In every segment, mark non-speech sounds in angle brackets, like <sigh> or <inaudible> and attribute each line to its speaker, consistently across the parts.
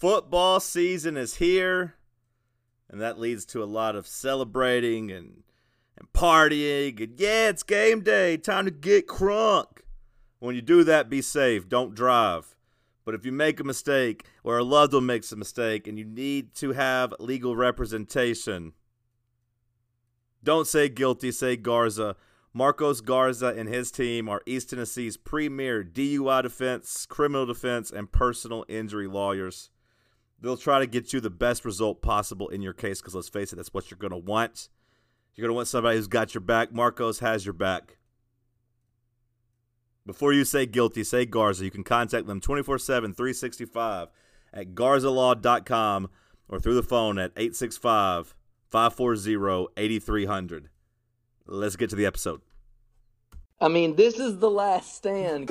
Speaker 1: Football season is here, and that leads to a lot of celebrating and and partying. And yeah, it's game day. Time to get crunk. When you do that, be safe. Don't drive. But if you make a mistake or a loved one makes a mistake and you need to have legal representation, don't say guilty, say Garza. Marcos Garza and his team are East Tennessee's premier DUI defense, criminal defense, and personal injury lawyers. They'll try to get you the best result possible in your case because let's face it, that's what you're going to want. You're going to want somebody who's got your back. Marcos has your back. Before you say guilty, say Garza. You can contact them 24 7, 365 at garzalaw.com or through the phone at 865 540 8300. Let's get to the episode.
Speaker 2: I mean, this is the last stand.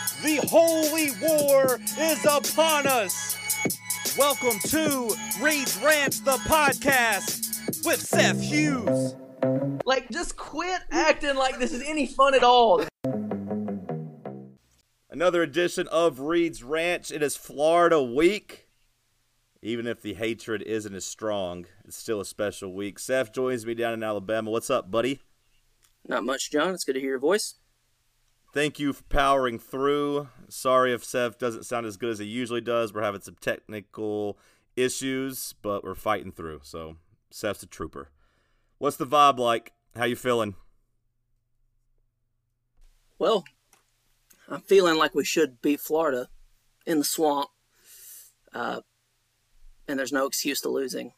Speaker 3: The holy war is upon us. Welcome to Reed's Ranch, the podcast with Seth Hughes.
Speaker 2: Like, just quit acting like this is any fun at all.
Speaker 1: Another edition of Reed's Ranch. It is Florida week. Even if the hatred isn't as strong, it's still a special week. Seth joins me down in Alabama. What's up, buddy?
Speaker 4: Not much, John. It's good to hear your voice.
Speaker 1: Thank you for powering through. Sorry if Seth doesn't sound as good as he usually does. We're having some technical issues, but we're fighting through. So Seth's a trooper. What's the vibe like? How you feeling?
Speaker 4: Well, I'm feeling like we should beat Florida in the swamp. Uh, and there's no excuse to losing.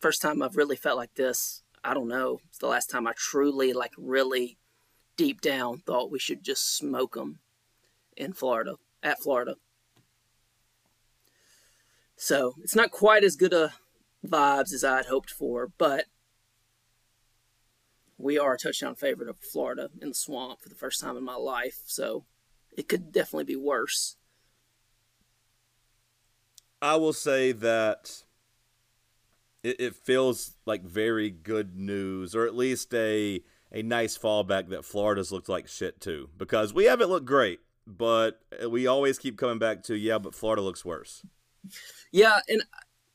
Speaker 4: First time I've really felt like this. I don't know. It's the last time I truly, like, really deep down thought we should just smoke them in Florida, at Florida. So it's not quite as good a vibes as I had hoped for, but we are a touchdown favorite of Florida in the swamp for the first time in my life. So it could definitely be worse.
Speaker 1: I will say that it, it feels like very good news, or at least a a nice fallback that Florida's looked like shit too. Because we haven't looked great, but we always keep coming back to yeah, but Florida looks worse.
Speaker 4: Yeah, and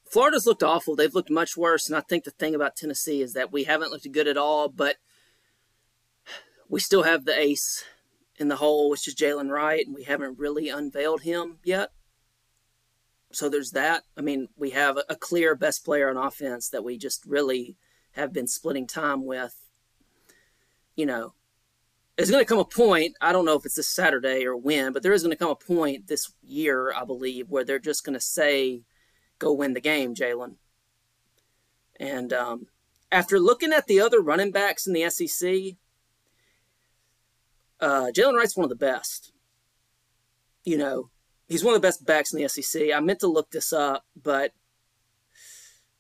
Speaker 4: Florida's looked awful. They've looked much worse. And I think the thing about Tennessee is that we haven't looked good at all, but we still have the ace in the hole, which is Jaylen Wright, and we haven't really unveiled him yet. So there's that. I mean, we have a clear best player on offense that we just really have been splitting time with. You know, there's going to come a point, I don't know if it's this Saturday or when, but there is going to come a point this year, I believe, where they're just going to say, go win the game, Jaylen. And um, after looking at the other running backs in the SEC, uh, Jaylen Wright's one of the best. You know, he's one of the best backs in the SEC. I meant to look this up, but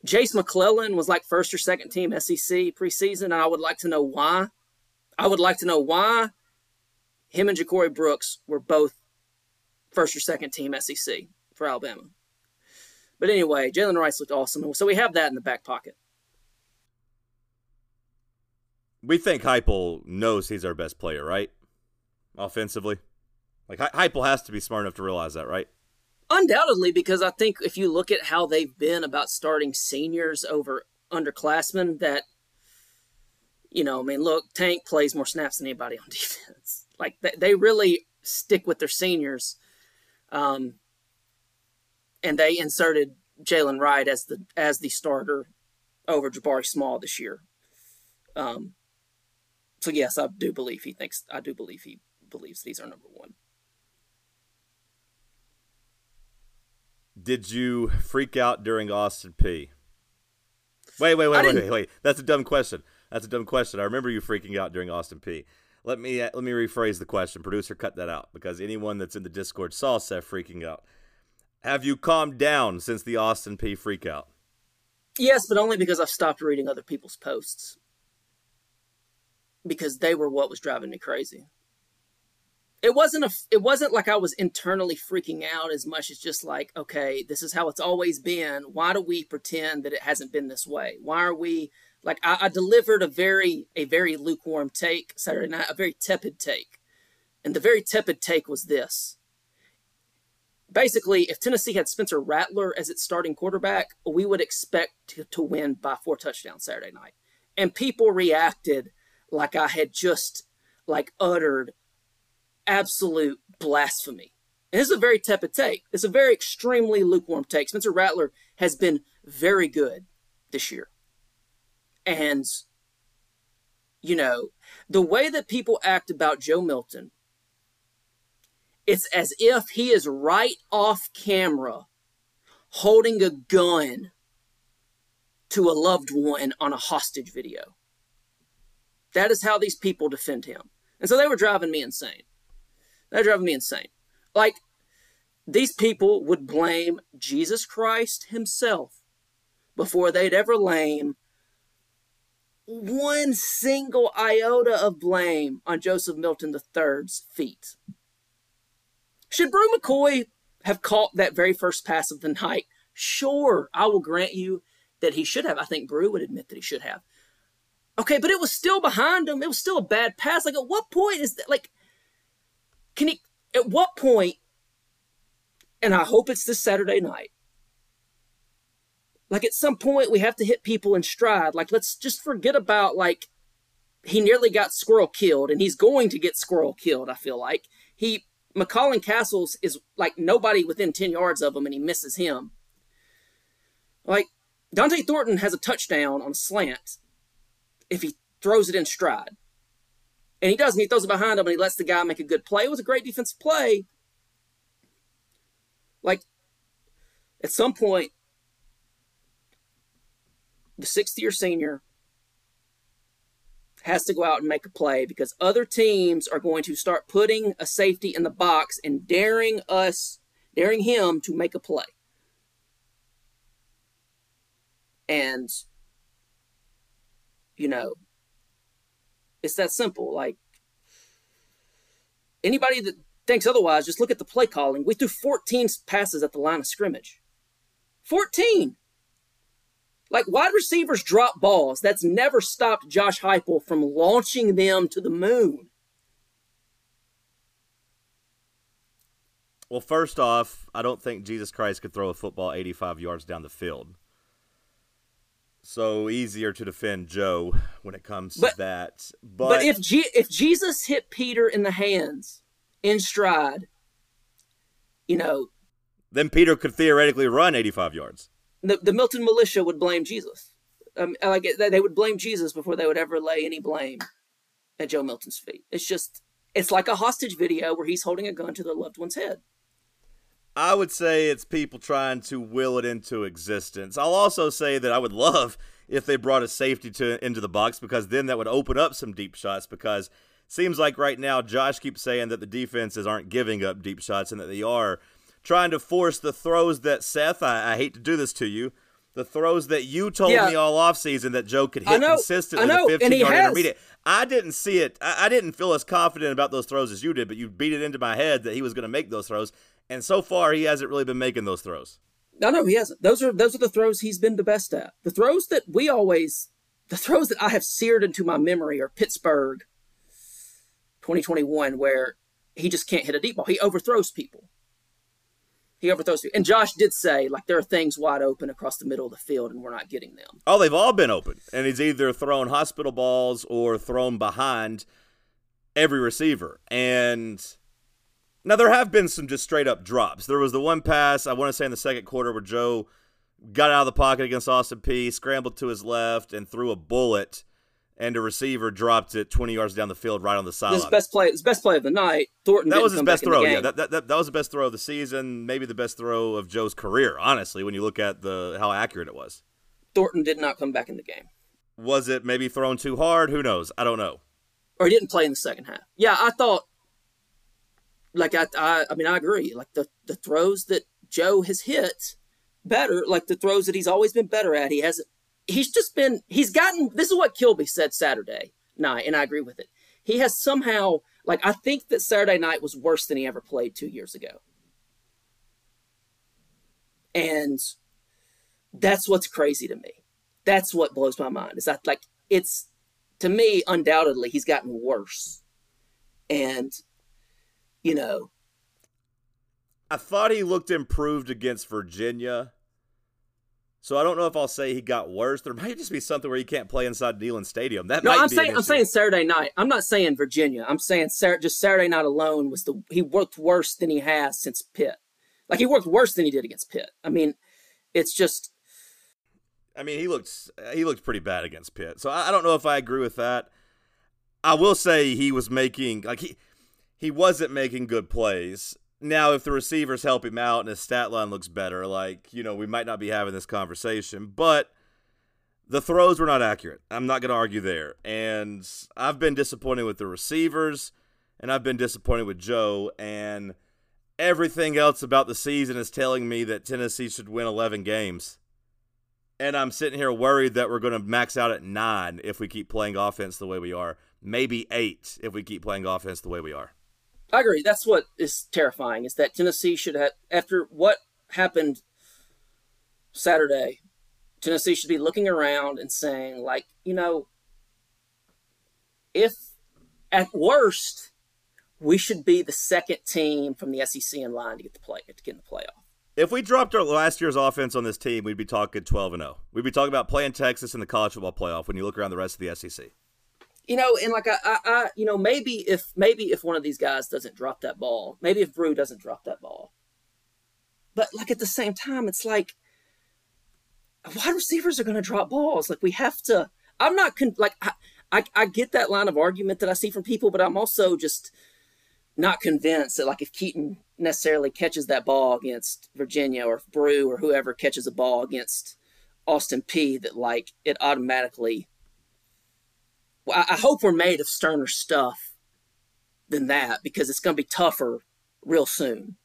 Speaker 4: Jase McClellan was like first or second team SEC preseason, and I would like to know why. I would like to know why him and Ja'Corey Brooks were both first or second team SEC for Alabama. But anyway, Jalen Rice looked awesome. So we have that in the back pocket.
Speaker 1: We think Heupel knows he's our best player, right? Offensively, like Heupel has to be smart enough to realize that, right?
Speaker 4: Undoubtedly, because I think if you look at how they've been about starting seniors over underclassmen, that you know, I mean, look, Tank plays more snaps than anybody on <laughs> defense. Like they really stick with their seniors, um, and they inserted Jaylen Wright as the as the starter over Jabari Small this year. Um, so yes, I do believe he thinks. I do believe he believes these are number one.
Speaker 1: Did you freak out during Austin Peay? Wait, wait, wait, wait, wait, wait. That's a dumb question. That's a dumb question. I remember you freaking out during Austin Peay. Let me uh, let me rephrase the question. Producer, cut that out because anyone that's in the Discord saw Seth freaking out. Have you calmed down since the Austin Peay freakout?
Speaker 4: Yes, but only because I've stopped reading other people's posts. Because they were what was driving me crazy. It wasn't a it wasn't like I was internally freaking out as much as just like, okay, this is how it's always been. Why do we pretend that it hasn't been this way? Why are we like I, I delivered a very a very lukewarm take Saturday night, a very tepid take. And the very tepid take was this basically, if Tennessee had Spencer Rattler as its starting quarterback, we would expect to, to win by four touchdowns Saturday night. And people reacted like I had just like uttered absolute blasphemy. And this is a very tepid take. It's a very extremely lukewarm take. Spencer Rattler has been very good this year. And you know, the way that people act about Joe Milton it's as if he is right off camera holding a gun to a loved one on a hostage video. That is how these people defend him. And so they were driving me insane. They're driving me insane. Like, these people would blame Jesus Christ himself before they'd ever blame one single iota of blame on Joseph Milton III's feet. Should Bru McCoy have caught that very first pass of the night? Sure, I will grant you that he should have. I think Bru would admit that he should have. Okay, but it was still behind him. It was still a bad pass. Like, at what point is that? Like, can he? At what point? And I hope it's this Saturday night. Like, at some point, we have to hit people in stride. Like, let's just forget about like he nearly got squirrel killed, and he's going to get squirrel killed. I feel like he McCallan Castles is like nobody within 10 yards of him and he misses him. Like Dont'e Thornton has a touchdown on a slant if he throws it in stride. And he doesn't. He throws it behind him and he lets the guy make a good play. It was a great defensive play. Like, at some point, the sixth year senior has to go out and make a play because other teams are going to start putting a safety in the box and daring us, daring him to make a play. And, you know, it's that simple. Like, anybody that thinks otherwise, just look at the play calling. We threw 14 passes at the line of scrimmage. 14! Like wide receivers drop balls. That's never stopped Josh Heupel from launching them to the moon.
Speaker 1: Well, first off, I don't think Jesus Christ could throw a football 85 yards down the field. So easier to defend Joe when it comes to that. But,
Speaker 4: But, if G- if Jesus hit Peter in the hands in stride, you know,
Speaker 1: then Peter could theoretically run 85 yards.
Speaker 4: The, the Milton militia would blame Jesus. Um, like they would blame Jesus before they would ever lay any blame at Joe Milton's feet. It's just it's like a hostage video where he's holding a gun to their loved one's head.
Speaker 1: I would say it's people trying to will it into existence. I'll also say that I would love if they brought a safety to into the box because then that would open up some deep shots because seems like right now Josh keeps saying that the defenses aren't giving up deep shots and that they are trying to force the throws that Seth, I, I hate to do this to you, the throws that you told
Speaker 4: Yeah.
Speaker 1: me all offseason that Joe could hit
Speaker 4: know,
Speaker 1: consistently
Speaker 4: know,
Speaker 1: the
Speaker 4: and
Speaker 1: 15
Speaker 4: he
Speaker 1: yard
Speaker 4: has.
Speaker 1: intermediate. I didn't see it. I, I didn't feel as confident about those throws as you did, but you beat it into my head that he was going to make those throws. And so far, he hasn't really been making those throws.
Speaker 4: No, no, he hasn't. Those are those are the throws he's been the best at. The throws that we always, the throws that I have seared into my memory are Pittsburgh, 2021, where he just can't hit a deep ball. He overthrows people. He overthrows people. And Josh did say like there are things wide open across the middle of the field, and we're not getting them.
Speaker 1: Oh, they've all been open. And he's either thrown hospital balls or thrown behind every receiver. And now there have been some just straight up drops. There was the one pass, I want to say in the second quarter, where Joe got out of the pocket against Austin Peay, scrambled to his left, and threw a bullet. And a receiver dropped it 20 yards down the field right on the
Speaker 4: His
Speaker 1: sideline.
Speaker 4: best play, his best play of the night. Thornton.
Speaker 1: That was his best throw. Yeah, that, that, that, that was the best throw of the season, maybe the best throw of Joe's career, honestly, when you look at the how accurate it was.
Speaker 4: Thornton did not come back in the game,
Speaker 1: Was it maybe thrown too hard? Who knows? I don't know.
Speaker 4: or he didn't play in the second half. Yeah, I thought. Like I, I, I mean, I agree. Like the the throws that Joe has hit better, like the throws that he's always been better at. He hasn't. He's just been. He's gotten. This is what Kilby said Saturday night, and I agree with it. He has somehow, like, I think that Saturday night was worse than he ever played two years ago, and that's what's crazy to me. That's what blows my mind. Is that like it's to me undoubtedly he's gotten worse, and you know
Speaker 1: I thought he looked improved against Virginia. So I don't know if I'll say he got worse. There might just be something where he can't play inside Neyland Stadium. That
Speaker 4: No, I'm saying I'm saying Saturday night. I'm not saying Virginia. I'm saying Sar- just Saturday night alone was the he worked worse than he has since Pitt. Like he worked worse than he did against Pitt. I mean, it's just
Speaker 1: I mean, he looked he looked pretty bad against Pitt. So I, I don't know if I agree with that. I will say he was making like he he wasn't making good plays. Now, if the receivers help him out and his stat line looks better, like you know, we might not be having this conversation. But the throws were not accurate. I'm not going to argue there. And I've been disappointed with the receivers, and I've been disappointed with Joe. And everything else about the season is telling me that Tennessee should win 11 games. And I'm sitting here worried that we're going to max out at nine if we keep playing offense the way we are. Maybe eight if we keep playing offense the way we are.
Speaker 4: I agree. That's what is terrifying is that Tennessee should have after what happened Saturday, Tennessee should be looking around and saying like, you know, if at worst we should be the second team from the SEC in line to get the play to get in the playoff.
Speaker 1: If we dropped our last year's offense on this team, we'd be talking 12 and 0. We'd be talking about playing Texas in the college football playoff when you look around the rest of the SEC.
Speaker 4: You know, and like I, I, I, you know, maybe if maybe if one of these guys doesn't drop that ball, maybe if Bru doesn't drop that ball, but like at the same time, it's like wide receivers are going to drop balls. Like we have to. I'm not con- like I, I, I get that line of argument that I see from people, but I'm also just not convinced that like if Keyton necessarily catches that ball against Virginia or if Bru or whoever catches a ball against Austin Peay, that like it automatically I I hope we're made of sterner stuff than that because it's going to be tougher real soon.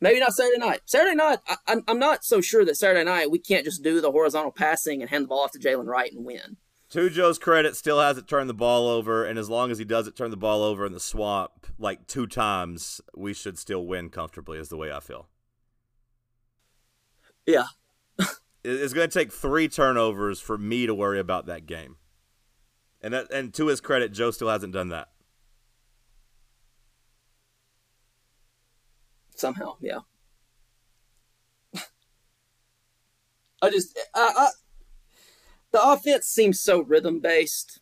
Speaker 4: Maybe not Saturday night. Saturday night, I, I'm, I'm not so sure that Saturday night we can't just do the horizontal passing and hand the ball off to Jaylen Wright and win.
Speaker 1: To Joe's credit, still hasn't turned the ball over, and as long as he doesn't turn the ball over in the swamp like two times, we should still win comfortably, is the way I feel.
Speaker 4: Yeah, <laughs>
Speaker 1: It's going to take three turnovers for me to worry about that game. And that, and to his credit, Joe still hasn't done that.
Speaker 4: somehow, yeah. <laughs> I just, I, I, the offense seems so rhythm based.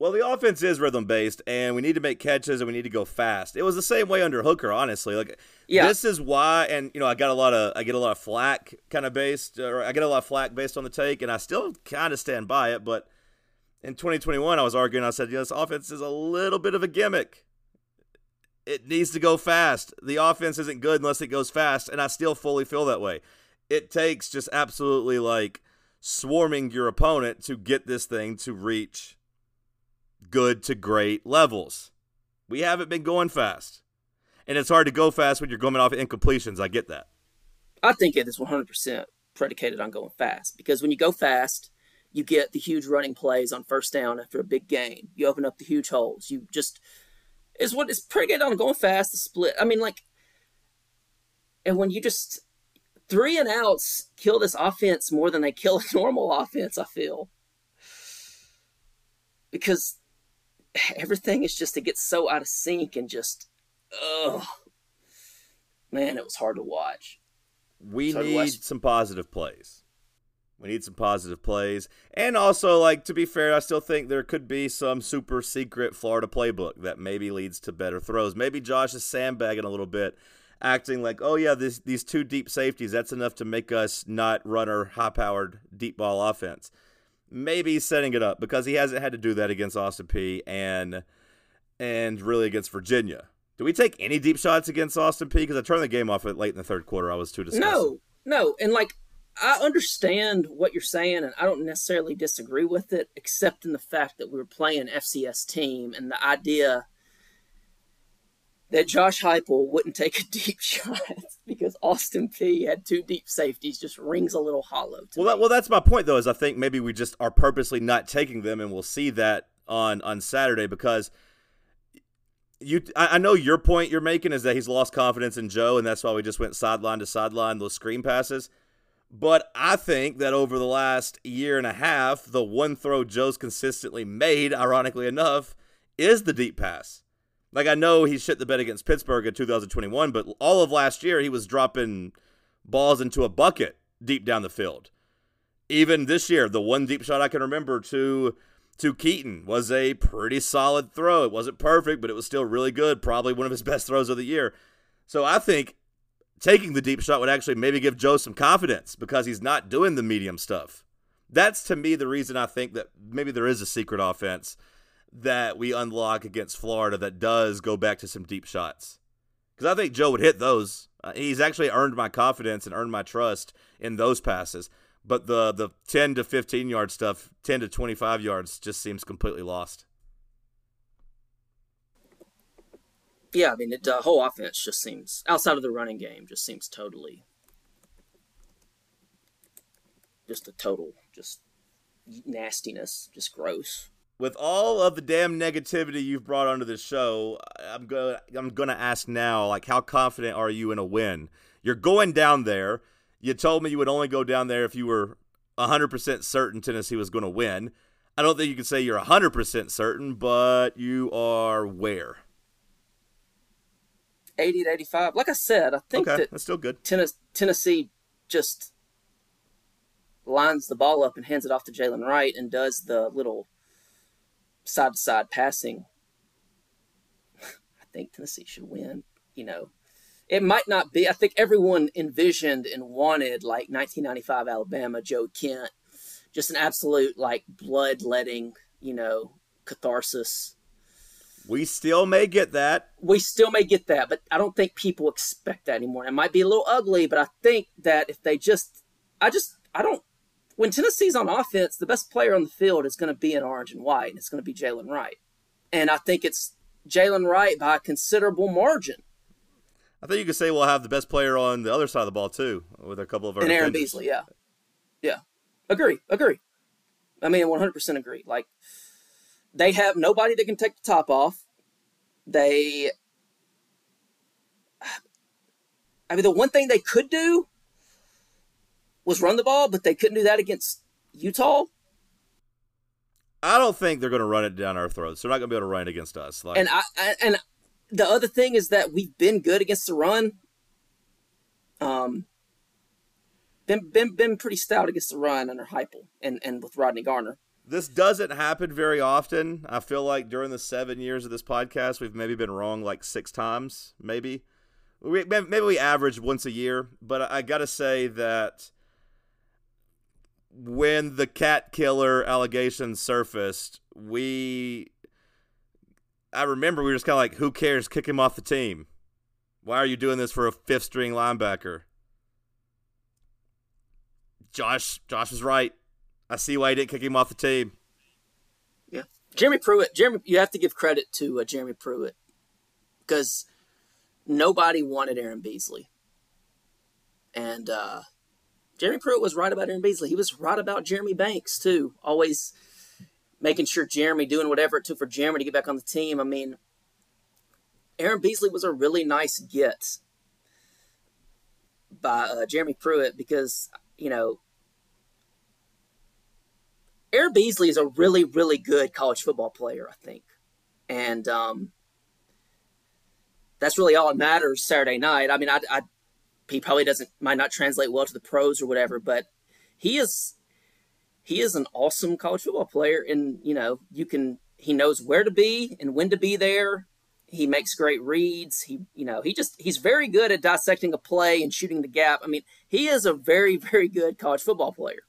Speaker 1: Well, the offense is rhythm based, and we need to make catches and we need to go fast. It was the same way under Hooker, honestly. Like
Speaker 4: Yeah.
Speaker 1: this is why, and you know, I got a lot of I get a lot of flack kind of based, or I get a lot of flack based on the take, and I still kind of stand by it. But in 2021, I was arguing. I said, you know, this offense is a little bit of a gimmick. It needs to go fast. The offense isn't good unless it goes fast, and I still fully feel that way. It takes just absolutely like swarming your opponent to get this thing to reach good to great levels. We haven't been going fast. And it's hard to go fast when you're going off incompletions. I get that.
Speaker 4: I think it is 100% predicated on going fast because when you go fast, you get the huge running plays on first down after a big gain. You open up the huge holes. You just is what it's predicated on going fast. The split. I mean, like, and when you just three and outs kill this offense more than they kill a <laughs> normal offense. I feel because everything is just it gets so out of sync and just oh, man it was hard to watch
Speaker 1: We
Speaker 4: So
Speaker 1: need
Speaker 4: I.
Speaker 1: some positive plays. We need some positive plays. And also, like, to be fair, I still think there could be some super secret Florida playbook that maybe leads to better throws. Maybe Josh is sandbagging a little bit, acting like, oh, yeah, this, these two deep safeties, that's enough to make us not run our high powered deep ball offense. Maybe setting it up because he hasn't had to do that against Austin Peay and and really against Virginia. Do we take any deep shots against Austin Peay? Because I turned the game off at late in the third quarter. I was too disgusted.
Speaker 4: No, no, and like I understand what you're saying, and I don't necessarily disagree with it, except in the fact that we were playing FCS team and the idea that Josh Heupel wouldn't take a <laughs> deep shot because Austin Peay had two deep safeties just rings a little hollow.
Speaker 1: well, that, well, that's my point though. Is I think maybe we just are purposely not taking them, and we'll see that on on Saturday because you. I, I know your point you're making is that he's lost confidence in Joe, and that's why we just went sideline to sideline those screen passes. But I think that over the last year and a half, the one throw Joe's consistently made, ironically enough, is the deep pass. Like I know he shit the bed against Pittsburgh in 2021, but all of last year he was dropping balls into a bucket deep down the field. Even this year, the one deep shot I can remember to to Keyton was a pretty solid throw. It wasn't perfect, but it was still really good. Probably one of his <laughs> best throws of the year. So I think taking the deep shot would actually maybe give Joe some confidence because he's not doing the medium stuff. That's to me the reason I think that maybe there is a secret offense that we unlock against Florida that does go back to some deep shots. Because I think Joe would hit those. Uh, he's actually earned my confidence and earned my trust in those passes. But the the 10 to 15 yard stuff, 10 to 25 yards, just seems completely lost.
Speaker 4: Yeah, I mean, the uh, whole offense just seems outside of the running game, just seems totally, just a total, just nastiness, just gross
Speaker 1: with all of the damn negativity you've brought onto this show, I'm gonna I'm gonna ask now, like, how confident are you in a win? You're going down there. You told me you would only go down there if you were 100% certain Tennessee was going to win. I don't think you can say you're 100% certain, but you are where?
Speaker 4: 80 to 85. Like I said, I think
Speaker 1: okay,
Speaker 4: that
Speaker 1: that's still good.
Speaker 4: Tennessee just lines the ball up and hands it off to Jaylen Wright and does the little side to side passing, <laughs> I think Tennessee should win. You know, it might not be. I think everyone envisioned and wanted like 1995 Alabama, Joe Kent, just an absolute like bloodletting, you know, catharsis.
Speaker 1: We still may get that.
Speaker 4: We still may get that, but I don't think people expect that anymore. It might be a little ugly, but I think that if they just, I just, I don't when Tennessee's on offense, the best player on the field is going to be in orange and white, and it's going to be Jaylen Wright. And I think it's Jaylen Wright by a considerable margin.
Speaker 1: I think you could say we'll have the best player on the other side of the ball too, with a couple of our
Speaker 4: and Aaron Beasley. Yeah, yeah, agree, agree. I mean, one hundred percent agree. Like they have nobody that can take the top off. They, I mean, the one thing they could do was run the ball, but they couldn't do that against Utah.
Speaker 1: I don't think they're going to run it down our throats. They're not going to be able to run it against us.
Speaker 4: Like, and I, I, and the other thing is that we've been good against the run. Um, been been been pretty stout against the run under Heupel and and with Rodney Garner.
Speaker 1: This doesn't happen very often. I feel like during the seven years of this podcast, we've maybe been wrong like six times. Maybe, we, maybe we average once a year. But I got to say that when the cat killer allegations surfaced, we I remember we were just kind of like, who cares? Kick him off the team. Why are you doing this for a fifth string linebacker? Josh Josh was right. I see why he didn't kick him off the team.
Speaker 4: Yeah. Jeremy Pruitt, Jeremy you have to give credit to uh, Jeremy Pruitt because nobody wanted Aaron Beasley. And uh Jeremy Pruitt was right about Aaron Beasley. He was right about Jeremy Banks too. Always making sure Jeremy doing whatever it took for Jeremy to get back on the team. I mean, Aaron Beasley was a really nice get by uh, Jeremy Pruitt because you know Aaron Beasley is a really really good college football player. I think, and um, that's really all that matters Saturday night. I mean, I, I he probably doesn't might not translate well to the pros or whatever, but he is he is an awesome college football player, and you know you can he knows where to be and when to be there. He makes great reads. He you know he just he's very good at dissecting a play and shooting the gap. I mean he is a very <laughs> very good college football player.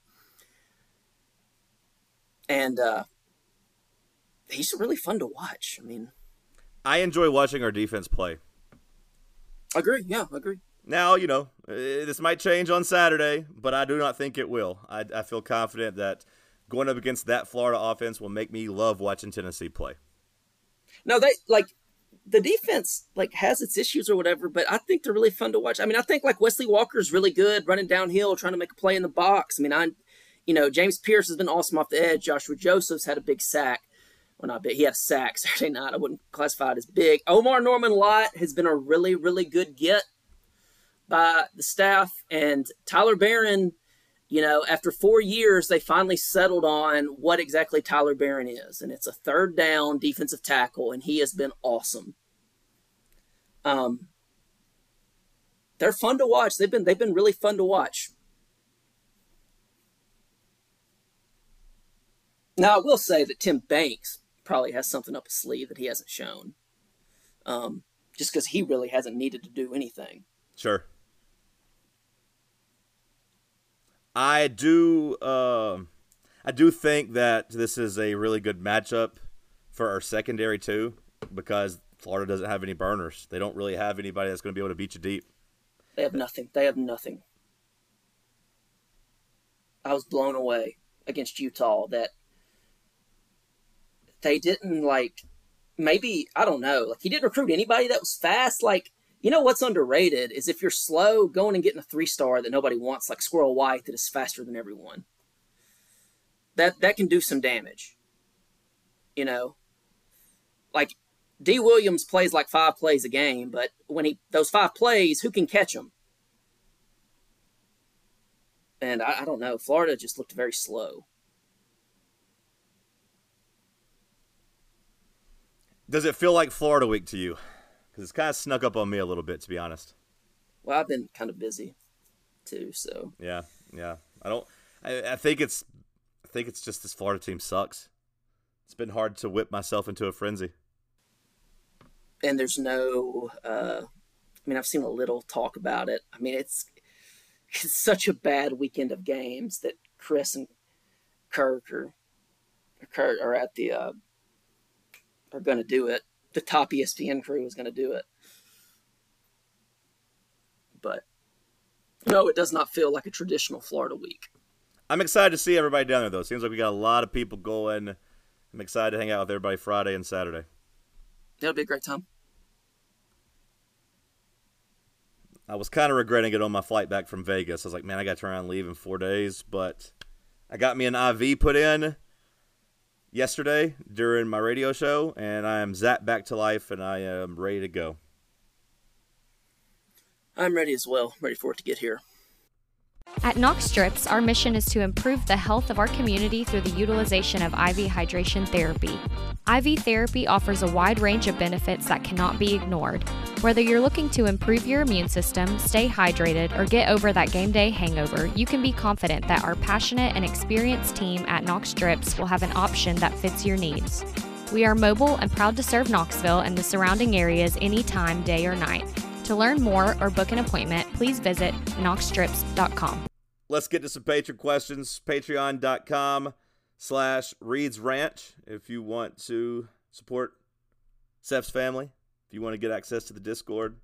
Speaker 4: and uh, he's really fun to watch. I mean,
Speaker 1: I enjoy watching our defense play.
Speaker 4: agree. Yeah, agree.
Speaker 1: Now, you know, uh, this might change on Saturday, but I do not think it will. I, I feel confident that going up against that Florida offense will make me love watching Tennessee play.
Speaker 4: No, they like the defense like has its issues or whatever, but I think they're really fun to watch. I mean, I think like Wesley Walker's really good running downhill, trying to make a play in the box. I mean, I, you know, James Pearce has been awesome off the edge. Joshua Joseph's had a big sack. Well, not big. He had a sack <laughs> Saturday night. I wouldn't classify it as big. Omarr Norman Lott has been a really, really good get by the staff, and Tyler Baron. You know, after four years, they finally settled on what exactly Tyler Baron is, and it's a third down defensive tackle, and he has been awesome. Um, they're fun to watch. They've been they've been really fun to watch. Now, I will say that Tim Banks probably has something up his sleeve that he hasn't shown, um, just because he really hasn't needed to do anything.
Speaker 1: Sure. I do. Uh, I do think that this is a really good matchup for our secondary too, because Florida doesn't have any burners. They don't really have anybody that's going to be able to beat you deep.
Speaker 4: They have nothing. They have nothing. I was blown away against Utah that they didn't like maybe I don't know, like he didn't recruit anybody that was fast. Like, you know what's underrated is if you're slow, going and getting a three star that nobody wants, like Squirrel White that is faster than everyone. That that can do some damage. You know? Like Dee Williams plays like five plays a game, but when he those five plays, who can catch them? And I, I don't know. Florida just looked very slow.
Speaker 1: Does it feel like Florida week to you? Because it's kind of snuck up on me a little bit, to be honest.
Speaker 4: Well, I've been kind of busy too, so
Speaker 1: Yeah, yeah. I don't. I, I think it's. I think it's just this Florida team sucks. It's been hard to whip myself into a frenzy.
Speaker 4: and there's no. Uh, I mean, I've seen a little talk about it. I mean, it's it's such a bad weekend of games that Chris and Kirk are, or Kurt are at the uh, are going to do it. The top ESPN crew is going to do it, but no, it does not feel like a traditional Florida week.
Speaker 1: I'm excited to see everybody down there, though. Seems like we got a lot of people going. I'm excited to hang out with everybody Friday and Saturday.
Speaker 4: That'll be a great time.
Speaker 1: I was kind of regretting it on my flight back from Vegas. I was like, man, I got to turn around and leave in four days. But I got me an IV put in yesterday during my radio show, and I am zapped back to life, and I am ready to go.
Speaker 4: I'm ready as well. Ready for it to get here.
Speaker 5: At KnoxDrips, our mission is to improve the health of our community through the utilization of IV hydration therapy. IV therapy offers a wide range of benefits that cannot be ignored. Whether you're looking to improve your immune system, stay hydrated, or get over that game day hangover, you can be confident that our passionate and experienced team at KnoxDrips will have an option that fits your needs. We are mobile and proud to serve Knoxville and the surrounding areas anytime, day or night. To learn more or book an appointment, please visit knoxdrips.com.
Speaker 1: Let's get to some patron questions. Patreon.com slash Reed's Ranch if you want to support Seth's family, if you want to get access to the Discord,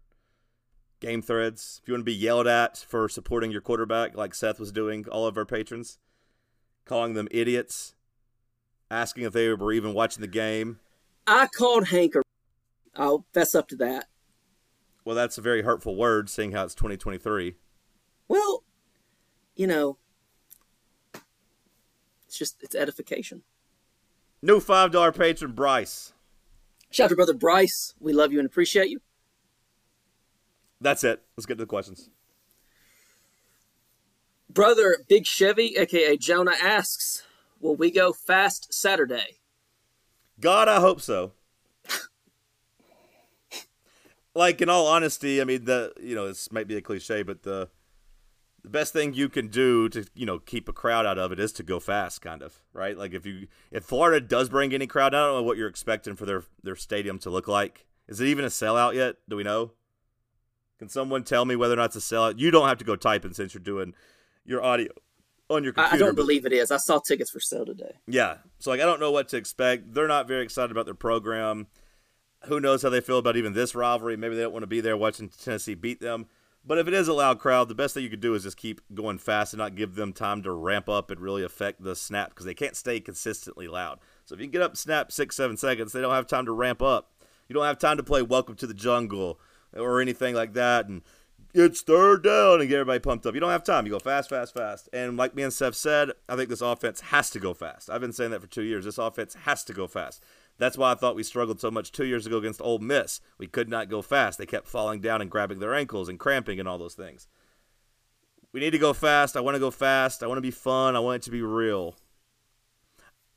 Speaker 1: game threads, if you want to be yelled at for supporting your quarterback like Seth was doing, all of our patrons, calling them idiots, asking if they were even watching the game.
Speaker 4: I called Hank. a- I'll fess up to that.
Speaker 1: Well, that's a very hurtful word, seeing how it's 2023.
Speaker 4: Well, you know, it's just it's edification.
Speaker 1: New $5 patron, Bryce.
Speaker 4: Shout out to brother Bryce. We love you and appreciate you.
Speaker 1: That's it. Let's get to the questions.
Speaker 4: Brother Big Chevy, aka Jonah, asks, "Will we go fast Saturday?"
Speaker 1: God, I hope so. Like in all honesty, I mean the you know this might be a cliche, but the the best thing you can do to you know keep a crowd out of it is to go fast, kind of right. Like if you if Florida does bring any crowd, I don't know what you're expecting for their their stadium to look like. Is it even a sellout yet? Do we know? Can someone tell me whether or not it's a sellout? You don't have to go typing since you're doing your audio on your computer.
Speaker 4: I, I don't
Speaker 1: but-
Speaker 4: believe it is. I saw tickets for sale today.
Speaker 1: Yeah. So like I don't know what to expect. They're not very excited about their program. Who knows how they feel about even this rivalry? Maybe they don't want to be there watching Tennessee beat them. But if it is a loud crowd, the best thing you could do is just keep going fast and not give them time to ramp up and really affect the snap because they can't stay consistently loud. So if you get up snap six, seven seconds, they don't have time to ramp up. You don't have time to play Welcome to the Jungle or anything like that and it's third down and get everybody pumped up. You don't have time. You go fast, fast, fast. And like me and Seth said, I think this offense has to go fast. I've been saying that for two years. This offense has to go fast. That's why I thought we struggled so much two years ago against Ole Miss. We could not go fast. They kept falling down and grabbing their ankles and cramping and all those things. We need to go fast. I want to go fast. I want to be fun. I want it to be real.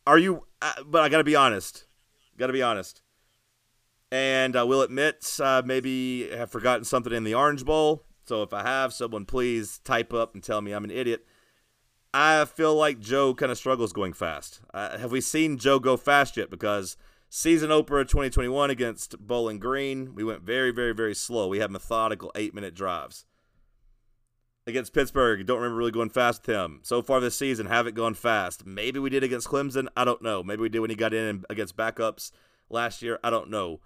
Speaker 1: Are you? Uh, but I got to be honest. Got to be honest. And I will admit, uh, maybe have forgotten something in the Orange Bowl. So if I have, someone please type up and tell me I'm an idiot. I feel like Joe kind of struggles going fast. Uh, have we seen Joe go fast yet? Because season opener 2021 against Bowling Green, we went very, very, very slow. We had methodical eight minute drives. Against Pittsburgh, don't remember really going fast with him. So far this season, haven't gone fast. Maybe we did against Clemson. I don't know. Maybe we did when he got in against backups last year. I don't know.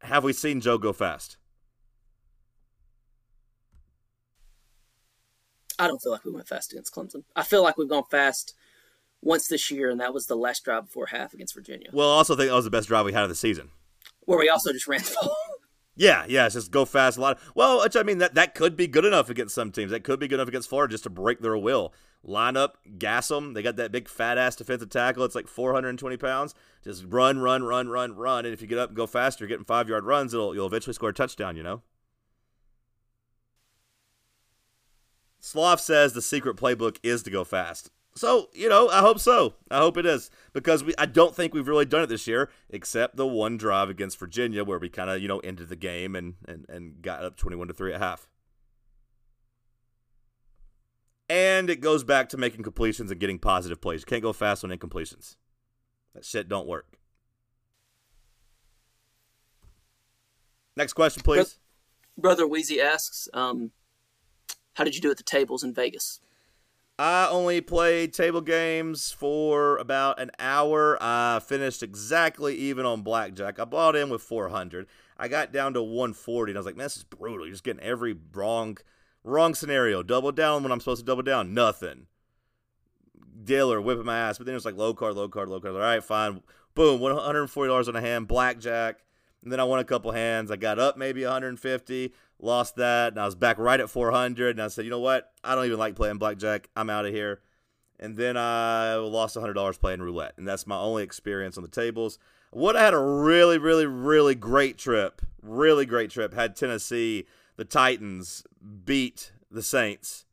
Speaker 1: Have we seen Joe go fast?
Speaker 4: I don't feel like we went fast against Clemson. I feel like we've gone fast once this year, and that was the last drive before half against Virginia,
Speaker 1: Well, I also think that was the best drive we had of the season.
Speaker 4: where we also just ran the ball.
Speaker 1: Yeah, yeah, it's just go fast a lot. Well, which I mean that that could be good enough against some teams. That could be good enough against Florida just to break their will. Line up, gas them. They got that big fat ass defensive tackle. It's like 420 pounds. Just run, run, run, run, run. And if you get up and go faster, you're getting five yard runs, it'll you'll eventually score a touchdown. You know. Sloth says the secret playbook is to go fast. So, you know, I hope so. I hope it is because we I don't think we've really done it this year except the one drive against Virginia where we kind of, you know, ended the game and and and got up 21 to 3 at half. And it goes back to making completions and getting positive plays. You can't go fast on incompletions. That shit don't work. Next question, please.
Speaker 4: Brother Wheezy asks, um, "How did you do at the tables in Vegas?"
Speaker 1: I only played table games for about an hour. I finished exactly even on blackjack. I bought in with 400. I got down to 140, and I was like, man, this is brutal. You're just getting every wrong, wrong scenario. Double down when I'm supposed to double down. Nothing. Dealer whipping my ass. But then it was like low card, low card, low card. All right, fine. Boom, $140 on a hand, blackjack. And then I won a couple hands. I got up maybe 150, lost that, and I was back right at 400. And I said, you know what? I don't even like playing blackjack. I'm out of here. And then I lost $100 playing roulette. And that's my only experience on the tables. Would have had a really, really, really great trip. Really great trip. Had Tennessee, the Titans, beat the Saints.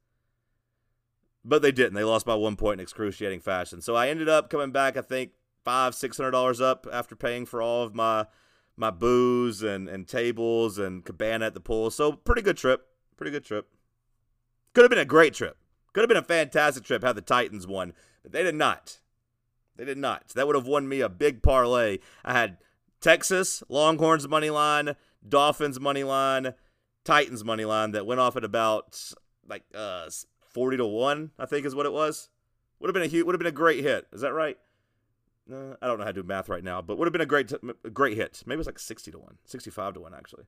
Speaker 1: But they didn't. They lost by one point in excruciating fashion. So I ended up coming back, I think, five, six hundred dollars up after paying for all of my my booze and, and tables and cabana at the pool. So pretty good trip. Pretty good trip. Could have been a great trip. Could have been a fantastic trip had the Titans won, but they did not. They did not. So that would have won me a big parlay. I had Texas, Longhorns money line, Dolphins money line, Titans money line that went off at about like uh 40 to 1, I think is what it was. Would have been a huge, would have been a great hit. Is that right? I don't know how to do math right now, but would have been a great great hit. Maybe it was like 60 to 1, 65 to 1 actually.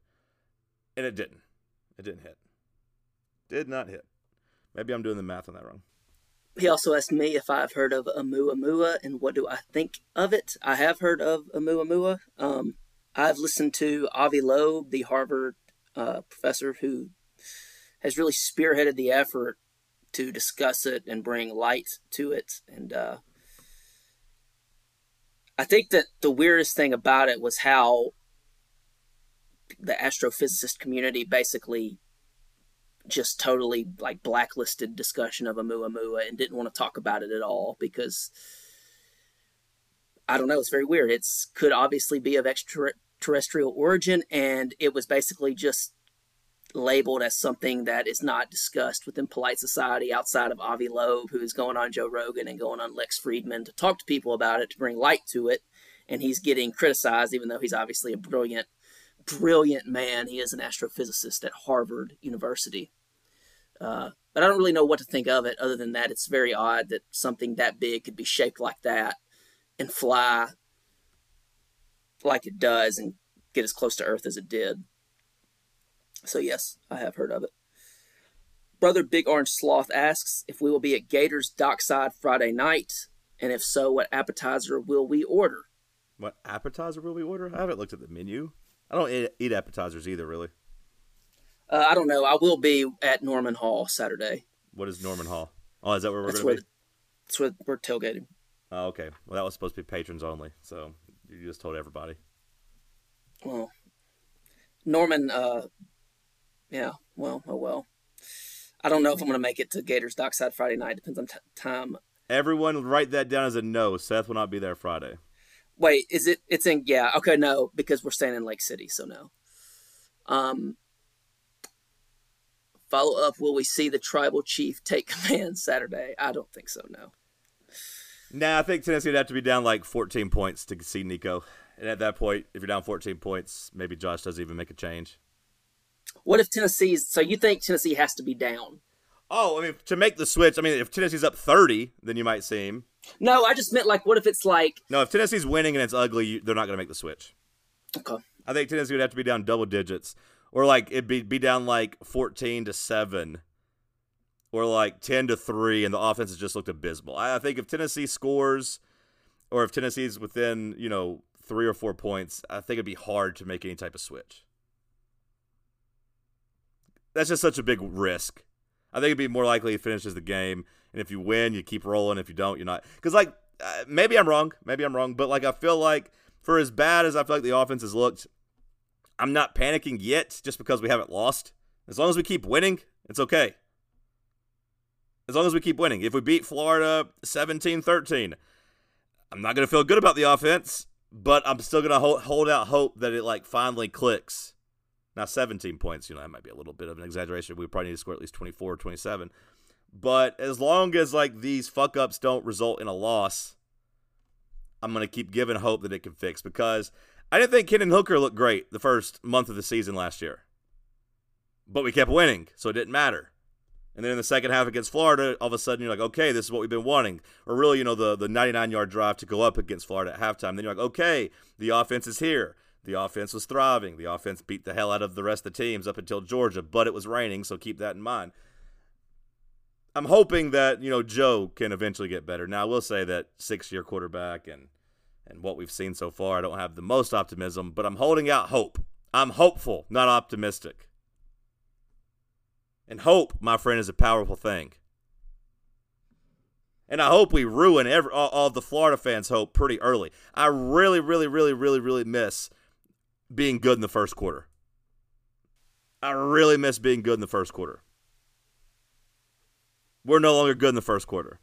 Speaker 1: And it didn't. It didn't hit. Did not hit. Maybe I'm doing the math on that wrong.
Speaker 4: He also asked me if I've heard of Oumuamua and what do I think of it. I have heard of Oumuamua. Um, I've listened to Avi Loeb, the Harvard uh, professor who has really spearheaded the effort to discuss it and bring light to it. And uh, I think that the weirdest thing about it was how the astrophysicist community basically just totally like blacklisted discussion of Oumuamua and didn't want to talk about it at all because I don't know, it's very weird. It's could obviously be of extraterrestrial origin and it was basically just labeled as something that is not discussed within polite society outside of Avi Loeb, who is going on Joe Rogan and going on Lex Fridman to talk to people about it, to bring light to it. And he's getting criticized, even though he's obviously a brilliant, brilliant man. He is an astrophysicist at Harvard University. Uh, but I don't really know what to think of it. Other than that, it's very odd that something that big could be shaped like that and fly like it does and get as close to Earth as it did. So yes, I have heard of it. Brother Big Orange Sloth asks if we will be at Gators Dockside Friday night, and if so, what appetizer will we order?
Speaker 1: What appetizer will we order? I haven't looked at the menu. I don't eat, appetizers either, really.
Speaker 4: Uh, I don't know. I will be at Norman Hall Saturday.
Speaker 1: What is Norman Hall? Oh, is that where we're going to be?
Speaker 4: that's where we're tailgating.
Speaker 1: Oh, okay. Well, that was supposed to be patrons only, so you just told everybody.
Speaker 4: Well, Norman. Uh, yeah. Well. Oh well. I don't know if I'm going to make it to Gators Dockside Friday night. Depends on t- time.
Speaker 1: Everyone, write that down as a no. Seth will not be there Friday.
Speaker 4: Wait, is it? It's in. Yeah. Okay. No, because we're staying in Lake City, so no. Um. Follow up. Will we see the tribal chief take <laughs> command Saturday? I don't think so. No.
Speaker 1: Nah, I think Tennessee would have to be down like 14 points to see Nico. And at that point, if you're down 14 points, maybe Josh doesn't even make a change.
Speaker 4: What if Tennessee's? So you think Tennessee has to be down?
Speaker 1: Oh, I mean, to make the switch, I mean, if Tennessee's up 30, then you might see him.
Speaker 4: No, I just meant like, what if it's like?
Speaker 1: No, if Tennessee's winning and it's ugly, you, they're not going to make the switch.
Speaker 4: Okay.
Speaker 1: I think Tennessee would have to be down double digits, or like it'd be be down like 14 to seven, or like 10 to three, and the offense has just looked abysmal. I, I think if Tennessee scores, or if Tennessee's within you know three or four points, I think it'd be hard to make any type of switch. That's just such a big risk. I think it'd be more likely he finishes the game, and if you win, you keep rolling. If you don't, you're not. Because like uh, maybe I'm wrong, maybe I'm wrong, but like I feel like for as bad as I feel like the offense has looked, I'm not panicking yet just because we haven't lost. As long as we keep winning, it's okay. As long as we keep winning. If we beat Florida 17 13, I'm not going to feel good about the offense, but I'm still going to hold, hold out hope that it like finally clicks. Now, 17 points, you know, that might be a little bit of an exaggeration. We probably need to score at least 24 or 27. But as long as like these fuck ups don't result in a loss, I'm to keep giving hope that it can fix because I didn't think Hendon Hooker looked great the first month of the season last year. But we kept winning, so it didn't matter. And then in the second half against Florida, all of a sudden you're like, okay, this is what we've been wanting. Or really, you know, the, the 99 yard drive to go up against Florida at halftime. Then you're like, okay, the offense is here. The offense was thriving. The offense beat the hell out of the rest of the teams up until Georgia, but it was raining, so keep that in mind. I'm hoping that, you know, Joe can eventually get better. Now, I will say that six year quarterback and and what we've seen so far, I don't have the most optimism, but I'm holding out hope. I'm hopeful, not optimistic. And hope, my friend, is a powerful thing. And I hope we ruin every, all, all the Florida fans' hope pretty early. I really, really, really, really, really miss being good in the first quarter. I really miss being good in the first quarter. We're no longer good in the first quarter.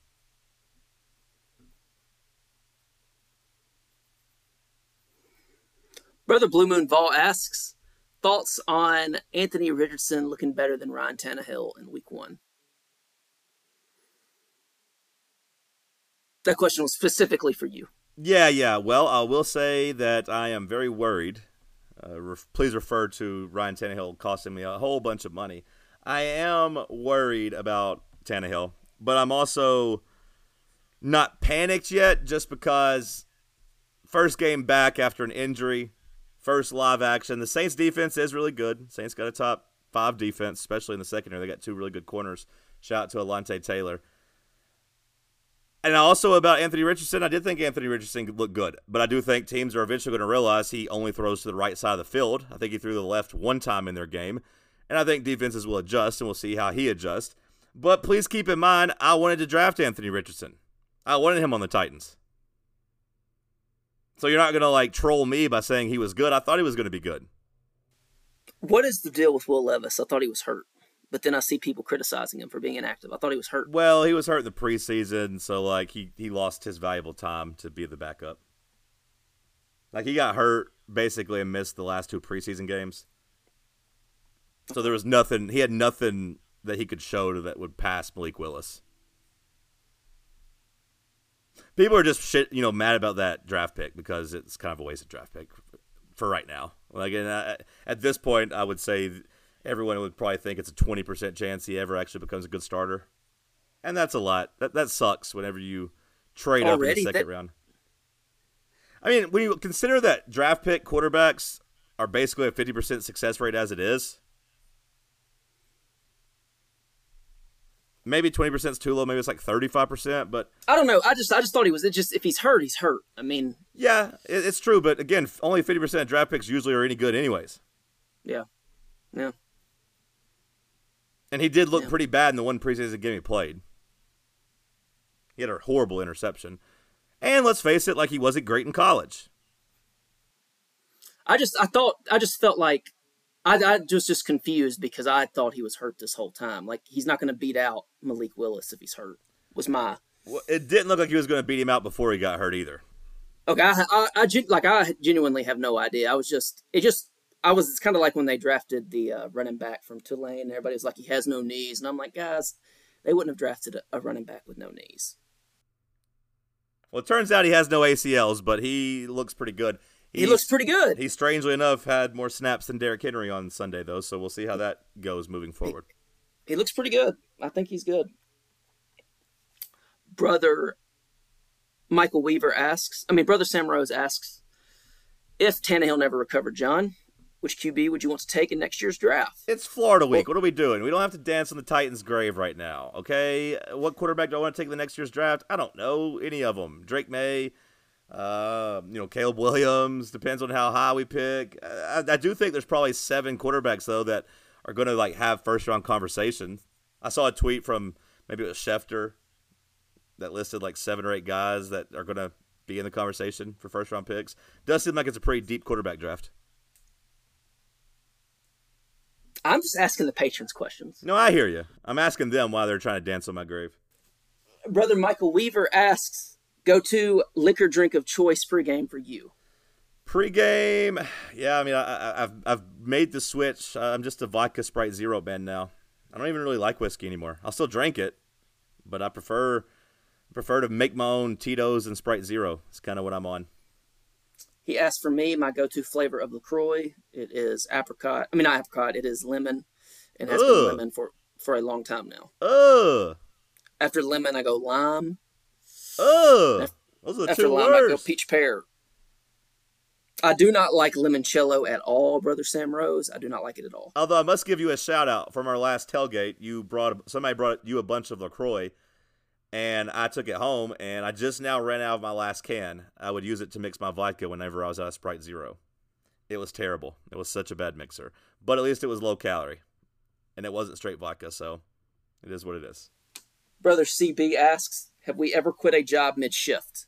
Speaker 4: Brother Blue Moon Vol asks thoughts on Anthony Richardson looking better than Ryan Tannehill in Week One. That question was specifically for you.
Speaker 1: Yeah, yeah. Well, I will say that I am very worried. Uh, please refer to Ryan Tannehill costing me a whole bunch of money. I am worried about Tannehill, but I'm also not panicked yet just because first game back after an injury, first live action. The Saints defense is really good. Saints got a top five defense, especially in the secondary. They got two really good corners. Shout out to Alontae Taylor. And also about Anthony Richardson, I did think Anthony Richardson looked good, but I do think teams are eventually going to realize he only throws to the right side of the field. I think he threw to the left one time in their game, and I think defenses will adjust, and we'll see how he adjusts. But please keep in mind, I wanted to draft Anthony Richardson. I wanted him on the Titans. So you're not going to like troll me by saying he was good. I thought he was going to be good.
Speaker 4: What is the deal with Will Levis? I thought he was hurt, but then I see people criticizing him for being inactive. I thought he was hurt.
Speaker 1: Well, he was hurt in the preseason, so like he he lost his valuable time to be the backup. Like he got hurt basically and missed the last two preseason games. So there was nothing. He had nothing that he could show that would pass Malik Willis. People are just shit, you know, mad about that draft pick because it's kind of a wasted draft pick for right now. Like uh, at this point, I would say everyone would probably think it's a 20% chance he ever actually becomes a good starter. And that's a lot. That that sucks whenever you trade up in the second
Speaker 4: That-
Speaker 1: round. I mean, when you consider that draft pick quarterbacks are basically a 50% success rate as it is, maybe 20% is too low. Maybe it's like 35%. But
Speaker 4: I don't know. I just I just thought he was it just if he's hurt, he's hurt. I mean,
Speaker 1: yeah, it's true. But again, only 50% of draft picks usually are any good, anyways.
Speaker 4: yeah, yeah.
Speaker 1: And he did look
Speaker 4: Yeah.
Speaker 1: pretty bad in the one preseason game he played. He had a horrible interception. And let's face it, like he wasn't great in college.
Speaker 4: I just I thought I just felt like I, I was just confused because I thought he was hurt this whole time. Like he's not going to beat out Malik Willis if he's hurt. Was my
Speaker 1: Well, it didn't look like he was going to beat him out before he got hurt either.
Speaker 4: okay. I, I, I like I genuinely have no idea. I was just it just I was it's kind of like when they drafted the uh, running back from Tulane. Everybody was like he has no knees, and I'm like guys, they wouldn't have drafted a, a running back with no knees.
Speaker 1: Well, it turns out he has no ACLs, but he looks pretty good.
Speaker 4: He looks pretty good.
Speaker 1: He strangely enough had more snaps than Derrick Henry on Sunday, though, so we'll see how that goes moving forward.
Speaker 4: He looks pretty good. I think he's good. Brother Michael Weaver asks, I mean, Brother Sam Rose asks, if Tannehill never recovered, John, which QB would you want to take in next year's draft?
Speaker 1: It's Florida week. What are we doing? We don't have to dance on the Titans' grave right now, okay? What quarterback do I want to take in the next year's draft? I don't know any of them. Drake Maye, uh, you know, Caleb Williams. Depends on how high we pick. I, I do think there's probably seven quarterbacks though that are going to like have first round conversation. I saw a tweet from maybe it was Schefter that listed like seven or eight guys that are going to be in the conversation for first round picks. Does seem like it's a pretty deep quarterback draft.
Speaker 4: I'm just asking the patrons questions.
Speaker 1: No, I hear you. I'm asking them why they're trying to dance on my grave.
Speaker 4: Brother Michael Weaver asks, go to liquor drink of choice pregame for you.
Speaker 1: Pre-game, yeah. I mean, I, I've I've made the switch. I'm just a vodka Sprite Zero man now. I don't even really like whiskey anymore. I'll still drink it, but I prefer prefer to make my own Tito's and Sprite Zero. It's kind of what I'm on.
Speaker 4: He asked for me my go-to flavor of LaCroix. It is apricot. I mean, not apricot. It is lemon, and has
Speaker 1: Ugh.
Speaker 4: been lemon for for a long time now.
Speaker 1: Ugh,
Speaker 4: After lemon, I go lime.
Speaker 1: ugh. Those are
Speaker 4: After
Speaker 1: two
Speaker 4: lime, I go peach pear. I do not like limoncello at all, brother Sam Rose. I do not like it at all.
Speaker 1: Although I must give you a shout out from our last tailgate. You brought somebody brought you a bunch of Lacroix, and I took it home, and I just now ran out of my last can. I would use it to mix my vodka whenever I was out of Sprite Zero. It was terrible. It was such a bad mixer, but at least it was low calorie, and it wasn't straight vodka, so it is what it is.
Speaker 4: Brother CB asks, "Have we ever quit a job mid shift?"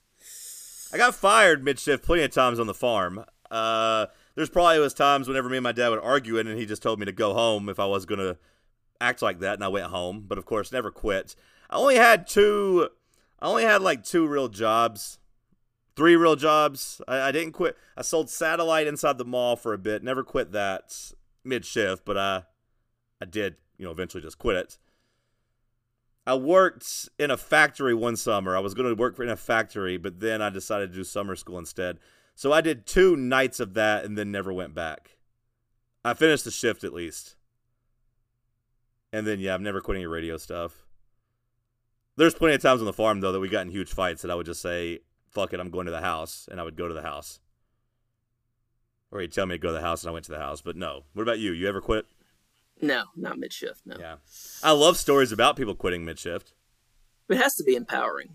Speaker 1: I got fired mid shift plenty of times on the farm. Uh, there's probably was times whenever me and my dad would argue it, and he just told me to go home if I was gonna act like that, and I went home. But of course, never quit. I only had two. I only had like two real jobs, three real jobs. I, I didn't quit. I sold satellite inside the mall for a bit. Never quit that mid shift, but I, I did. You know, eventually just quit it. I worked in a factory one summer. I was going to work in a factory, but then I decided to do summer school instead. So I did two nights of that and then never went back. I finished the shift at least. And then, yeah, I've never quit any radio stuff. There's plenty of times on the farm, though, that we got in huge fights that I would just say, fuck it, I'm going to the house. And I would go to the house. Or he'd tell me to go to the house and I went to the house. But no. What about you? You ever quit?
Speaker 4: No, not mid shift. No,
Speaker 1: Yeah. I love stories about people quitting mid shift.
Speaker 4: it has to be empowering.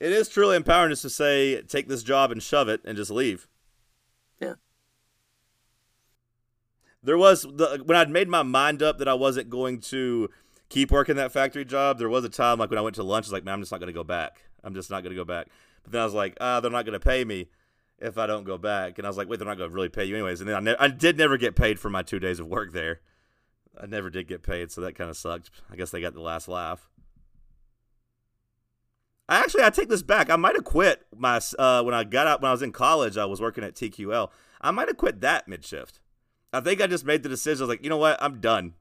Speaker 1: It is truly empowering just to say, take this job and shove it and just leave.
Speaker 4: Yeah.
Speaker 1: There was the when I'd made my mind up that I wasn't going to keep working that factory job. There was a time like when I went to lunch, I was like, man, I'm just not to go back. I'm just not to go back. But then I was like, ah, they're not to pay me if I don't go back. And I was like, wait, they're not to really pay you anyways. And then I, ne- I did never get paid for my two days of work there. I never did get paid, so that kind of sucked. I guess they got the last laugh. I actually I take this back. I might have quit my uh, when I got out when I was in college. I was working at TQL. I might have quit that mid shift. I think I just made the decision. I was like, you know what, I'm done.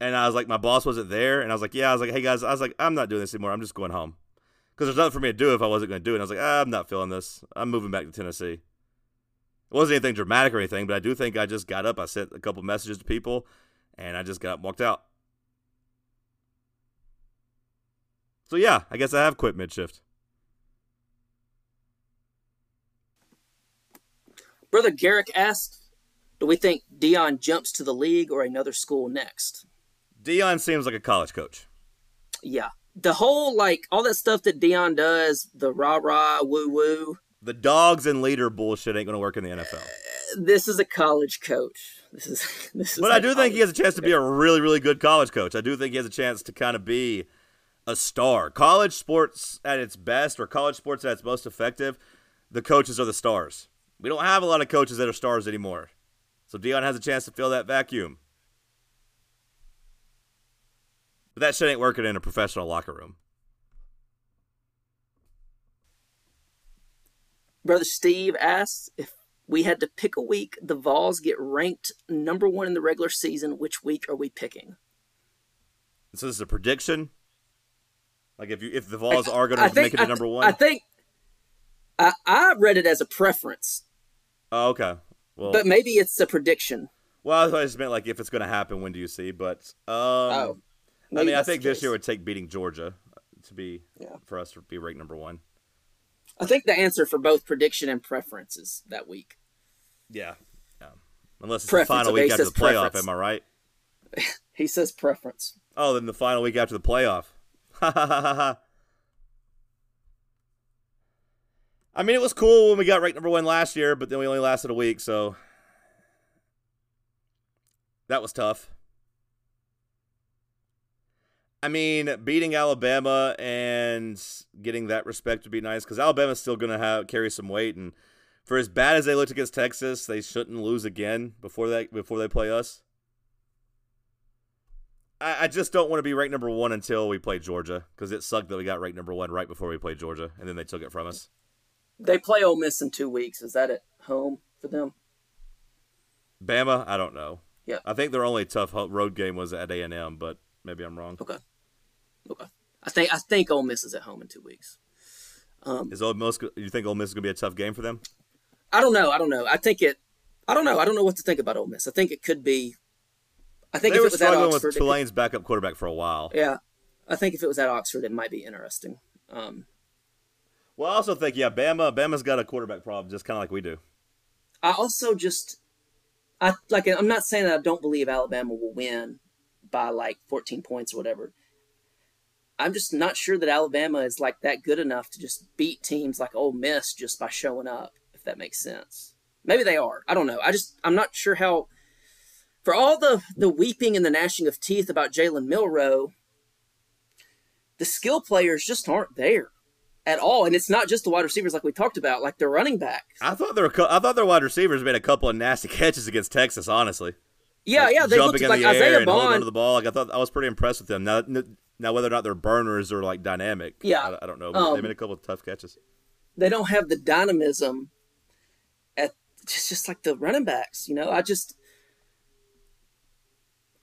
Speaker 1: And I was like, my boss wasn't there, and I was like, yeah. I was like, hey guys, I was like, I'm not doing this anymore. I'm just going home because there's nothing for me to do if I wasn't going to do it. And I was like, ah, I'm not feeling this. I'm moving back to Tennessee. It wasn't anything dramatic or anything, but I do think I just got up. I sent a couple messages to people, and I just got up and walked out. So yeah, I guess I have quit mid shift.
Speaker 4: Brother Garrick asked, "Do we think Deion jumps to the league or another school next?"
Speaker 1: Deion seems like a college coach.
Speaker 4: Yeah, the whole like all that stuff that Deion does, the rah rah woo woo.
Speaker 1: The dogs and leader bullshit ain't gonna work in the NFL.
Speaker 4: Uh, this is a college coach. This is <laughs> this is.
Speaker 1: But I do think he has a chance to be a really, really good college coach. I do think he has a chance to kind of be a star. College sports at its best, or college sports at its most effective, the coaches are the stars. We don't have a lot of coaches that are stars anymore. So Deion has a chance to fill that vacuum. But that shit ain't working in a professional locker room.
Speaker 4: Brother Steve asks if we had to pick a week the Vols get ranked number one in the regular season. Which week are we picking?
Speaker 1: So this is a prediction. Like if you if the Vols
Speaker 4: I-
Speaker 1: are going to make it to number one.
Speaker 4: I think I, I read it as a preference,
Speaker 1: oh, okay. Well,
Speaker 4: but maybe it's a prediction.
Speaker 1: well, I just meant like if it's going to happen, when do you see? But um,
Speaker 4: Oh,
Speaker 1: I mean, I think this
Speaker 4: case.
Speaker 1: year would take beating Georgia uh, to be
Speaker 4: Yeah.
Speaker 1: for us to be ranked number one.
Speaker 4: I think the answer for both prediction and preference is that week.
Speaker 1: Yeah, yeah. Unless it's
Speaker 4: Preference,
Speaker 1: the final
Speaker 4: okay,
Speaker 1: week after the playoff,
Speaker 4: preference.
Speaker 1: am I right? <laughs>
Speaker 4: He says preference.
Speaker 1: Oh, then the final week after the playoff. <laughs> Ha ha ha ha ha. I mean, it was cool when we got ranked number one last year, but then we only lasted a week, so that was tough. I mean, beating Alabama and getting that respect would be nice because Alabama's still going to have carry some weight, and for as bad as they looked against Texas, they shouldn't lose again before they before they play us. I, I just don't want to be ranked number one until we play Georgia because it sucked that we got ranked number one right before we played Georgia, and then they took it from us.
Speaker 4: They play Ole Miss in two weeks. Is that at home for them?
Speaker 1: Bama, I don't know.
Speaker 4: Yeah.
Speaker 1: I think their only tough road game was at A and M, but maybe I'm wrong.
Speaker 4: Okay. Okay. I think I think Ole Miss is at home in two weeks. Um,
Speaker 1: Is Ole Miss? You think Ole Miss is gonna be a tough game for them?
Speaker 4: I don't know. I don't know. I think it. I don't know. I don't know what to think about Ole Miss. I think it could be. I think
Speaker 1: They
Speaker 4: if
Speaker 1: were
Speaker 4: it was at
Speaker 1: struggling
Speaker 4: Oxford,
Speaker 1: with
Speaker 4: it could-
Speaker 1: Tulane's backup quarterback for a while.
Speaker 4: yeah, I think if it was at Oxford, it might be interesting. Um,
Speaker 1: Well, I also think yeah, Bama, Bama's got a quarterback problem, just kind of like we do.
Speaker 4: I also just, I like. I'm not saying that I don't believe Alabama will win by like 14 points or whatever. I'm just not sure that Alabama is like that good enough to just beat teams like Ole Miss just by showing up. If that makes sense, maybe they are. I don't know. I just I'm not sure how. For all the the weeping and the gnashing of teeth about Jalen Milroe, the skill players just aren't there at all, and it's not just the wide receivers like we talked about, like the running backs.
Speaker 1: I thought their I thought their wide receivers made a couple of nasty <laughs> catches against Texas. Honestly,
Speaker 4: Yeah,
Speaker 1: Like,
Speaker 4: yeah, they
Speaker 1: jumping
Speaker 4: looked
Speaker 1: in
Speaker 4: like
Speaker 1: the air
Speaker 4: Isaiah
Speaker 1: and holding onto the ball. Like I thought, I was pretty impressed with them. Now, now whether or not they're burners or like dynamic,
Speaker 4: Yeah.
Speaker 1: I, I don't know. But they
Speaker 4: Um,
Speaker 1: made a couple of tough catches.
Speaker 4: they don't have the dynamism at just just like the running backs. You know, I just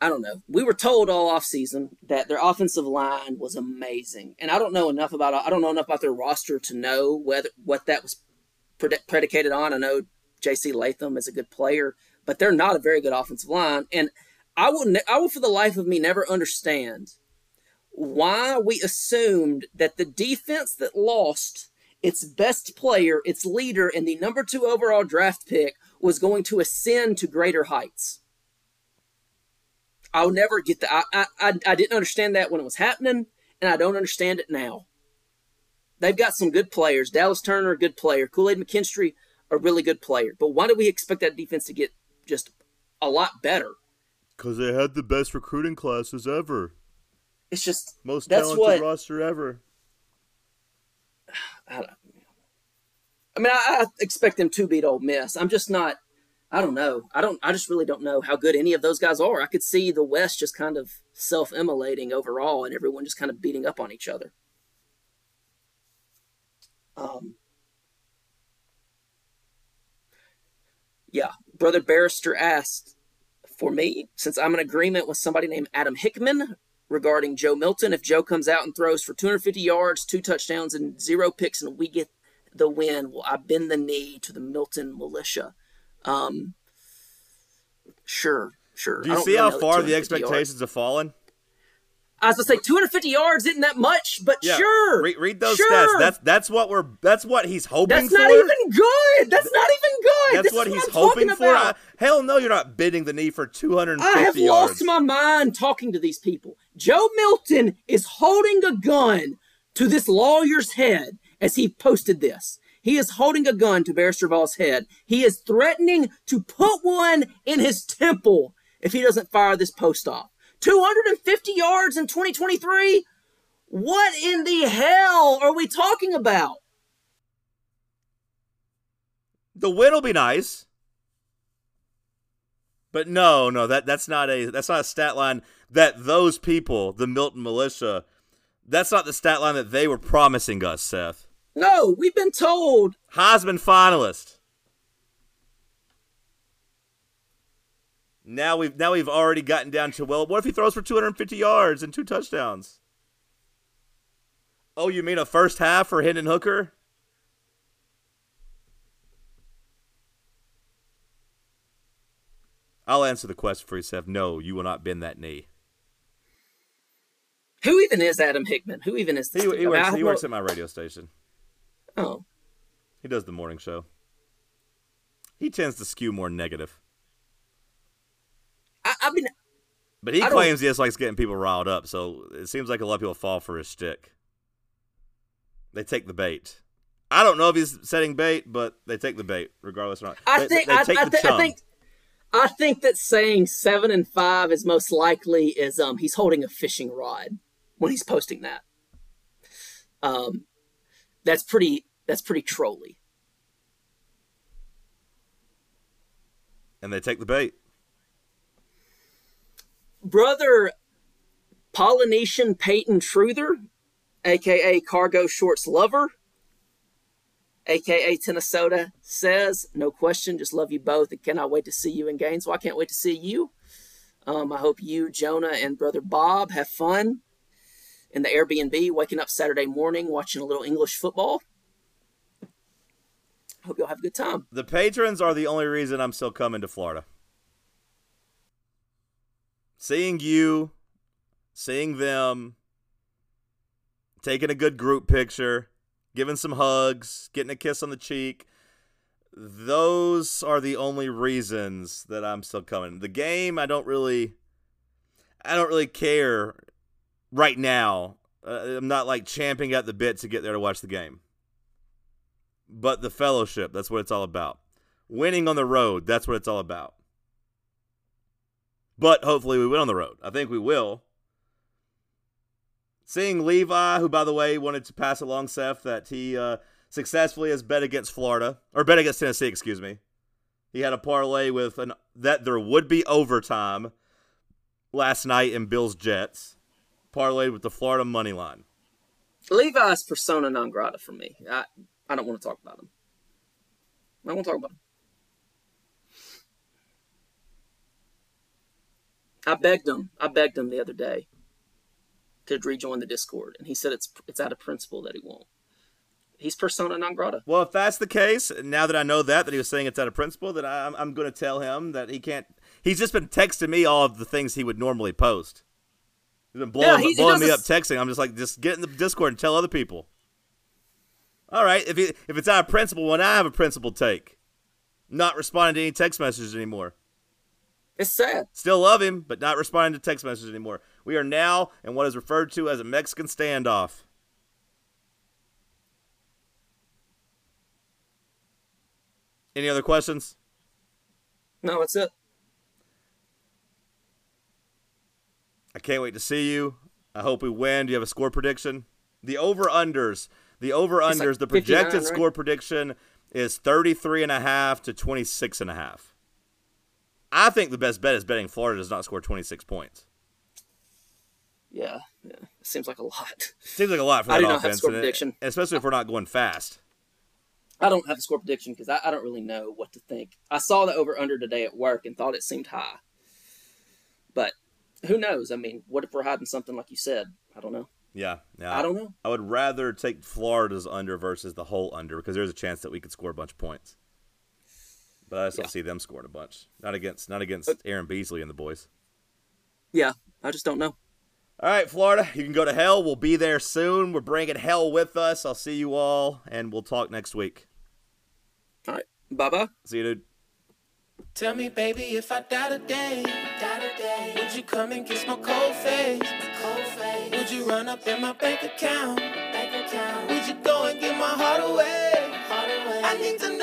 Speaker 4: I don't know. We were told all off season that their offensive line was amazing, and I don't know enough about I don't know enough about their roster to know whether what that was pred- predicated on. I know J.C. Latham is a good player, but they're not a very good offensive line, and I will ne- I will for the life of me never understand why we assumed that the defense that lost its best player, its leader, and the number two overall draft pick was going to ascend to greater heights. I'll never get that. I, I, I, didn't understand that when it was happening, and I don't understand it now. They've got some good players. Dallas Turner, a good player. Kool Aid McKinstry, a really good player. But why do we expect that defense to get just a lot better?
Speaker 1: Because they had the best recruiting classes ever,
Speaker 4: It's just
Speaker 1: most
Speaker 4: That's
Speaker 1: talented
Speaker 4: what-
Speaker 1: roster ever.
Speaker 4: I, I mean, I, I expect them to beat Ole Miss. I'm just not. I don't know. I don't. I just really don't know how good any of those guys are. I could see the West just kind of self-immolating overall, and everyone just kind of beating up on each other. Um. Yeah, brother Barrister asked for me since I'm in agreement with somebody named Adam Hickman regarding Joe Milton. If Joe comes out and throws for 250 yards, two touchdowns, and zero picks, and we get the win, well, I bend the knee to the Milton militia? Um, sure, sure.
Speaker 1: Do you see how far the
Speaker 4: 250
Speaker 1: expectations have fallen?
Speaker 4: Yards. I was gonna say 250 yards isn't that much, but
Speaker 1: Yeah.
Speaker 4: sure.
Speaker 1: Read, read those
Speaker 4: sure.
Speaker 1: stats. That's that's what we're that's what he's hoping
Speaker 4: That's
Speaker 1: for.
Speaker 4: That's not even good. That's not even good.
Speaker 1: That's
Speaker 4: This
Speaker 1: what he's
Speaker 4: I'm
Speaker 1: hoping for. I- hell no, you're not bending the knee for 250 yards.
Speaker 4: I have
Speaker 1: yards.
Speaker 4: lost my mind talking to these people. Joe Milton is holding a gun to this lawyer's head as he posted this. He is holding a gun to Barrister Ball's head. He is threatening to put one in his temple if he doesn't fire this post off. 250 yards in 2023? What in the hell are we talking about?
Speaker 1: The win will be nice. But no, no, that that's not a that's not a stat line that those people, the Milton militia, that's not the stat line that they were promising us, Seth.
Speaker 4: No, we've been told
Speaker 1: Heisman finalist. Now we've now we've already gotten down to well, what if he throws for 250 yards and two touchdowns? Oh, you mean a first half for Hendon Hooker? I'll answer the question for you, Seth. No, you will not bend that knee.
Speaker 4: Who even is Adam Hickman? Who even is
Speaker 1: He,
Speaker 4: this?
Speaker 1: he?
Speaker 4: I mean, I
Speaker 1: works, he works at my radio station.
Speaker 4: Oh,
Speaker 1: He does the morning show. He tends to skew more negative.
Speaker 4: I, I mean,
Speaker 1: But he
Speaker 4: I
Speaker 1: claims he just likes getting people riled up, so it seems like a lot of people fall for his stick. They take the bait. I don't know if he's setting bait, but they take the bait, regardless or not.
Speaker 4: I
Speaker 1: They-
Speaker 4: think
Speaker 1: they,
Speaker 4: I,
Speaker 1: take
Speaker 4: I,
Speaker 1: the
Speaker 4: thi- I think I think that saying seven and five is most likely is um he's holding a fishing rod when he's posting that. Um, that's pretty that's pretty trolly.
Speaker 1: and they take the bait.
Speaker 4: Brother Polynesian Peyton Truther, aka Cargo Shorts Lover, aka Tennesota, says, No question, just love you both and cannot wait to see you in Gainesville. I can't wait to see you. Um, I hope you, Jonah, and brother Bob have fun in the Airbnb, waking up Saturday morning, watching a little English football. Hope you'll have a good time.
Speaker 1: The patrons are the only reason I'm still coming to Florida. Seeing you, seeing them, taking a good group picture, giving some hugs, getting a kiss on the cheek. Those are the only reasons that I'm still coming. The game, I don't really, I don't really care right now. Uh, I'm not like champing at the bit to get there to watch the game but the fellowship. That's what it's all about. Winning on the road. That's what it's all about. But hopefully we win on the road. I think we will. Seeing Levi, who by the way wanted to pass along Seth that he uh, successfully has bet against Florida or bet against Tennessee, excuse me. He had a parlay with an that there would be overtime last night in Bills Jets. Parlayed with the Florida money line.
Speaker 4: Levi's persona non grata for me. I, I don't want to talk about him. I don't want to talk about him. I begged him. I begged him the other day to rejoin the Discord, and he said it's it's out of principle that he won't. He's persona non grata.
Speaker 1: Well, if that's the case, now that I know that that he was saying it's out of principle, then I'm I'm going to tell him that he can't. He's just been texting me all of the things he would normally post. He's been blowing,
Speaker 4: Yeah, he- he
Speaker 1: blowing me up texting. I'm just like, just get in the Discord and tell other people. All right, if if it's out of principle, when I have a principle take, not responding to any text messages anymore.
Speaker 4: It's sad.
Speaker 1: Still love him, but not responding to text messages anymore. We are now in what is referred to as a Mexican standoff. Any other questions?
Speaker 4: No, that's it.
Speaker 1: I can't wait to see you. I hope we win. Do you have a score prediction? The over unders. The over unders.
Speaker 4: like
Speaker 1: the projected
Speaker 4: right?
Speaker 1: score prediction is 33 and a half to 26 and a half. I think the best bet is betting Florida does not score 26 points.
Speaker 4: Yeah, yeah. Seems like a lot.
Speaker 1: Seems like a lot for
Speaker 4: I
Speaker 1: that
Speaker 4: do not have a
Speaker 1: offense,
Speaker 4: score prediction.
Speaker 1: especially if we're not going fast.
Speaker 4: I don't have a score prediction because I, I don't really know what to think. I saw the over under today at work and thought it seemed high. But who knows? I mean, what if we're hiding something like you said? I don't know.
Speaker 1: Yeah, yeah.
Speaker 4: I don't know.
Speaker 1: I would rather take Florida's under versus the whole under because there's a chance that we could score a bunch of points. but I just don't see them scoring a bunch. Not against not against Aaron Beasley and the boys.
Speaker 4: Yeah, I just don't know.
Speaker 1: All right, Florida, you can go to hell. We'll be there soon. We're bringing hell with us. I'll see you all, and we'll talk next week.
Speaker 4: All right, bye bye.
Speaker 1: See you, dude.
Speaker 6: Tell me, baby, if I die today, die today, would you come and kiss my cold face? Cold face. Would you run up in my bank account? Bank account. Would you go and give my heart away? Heart away. I need to know.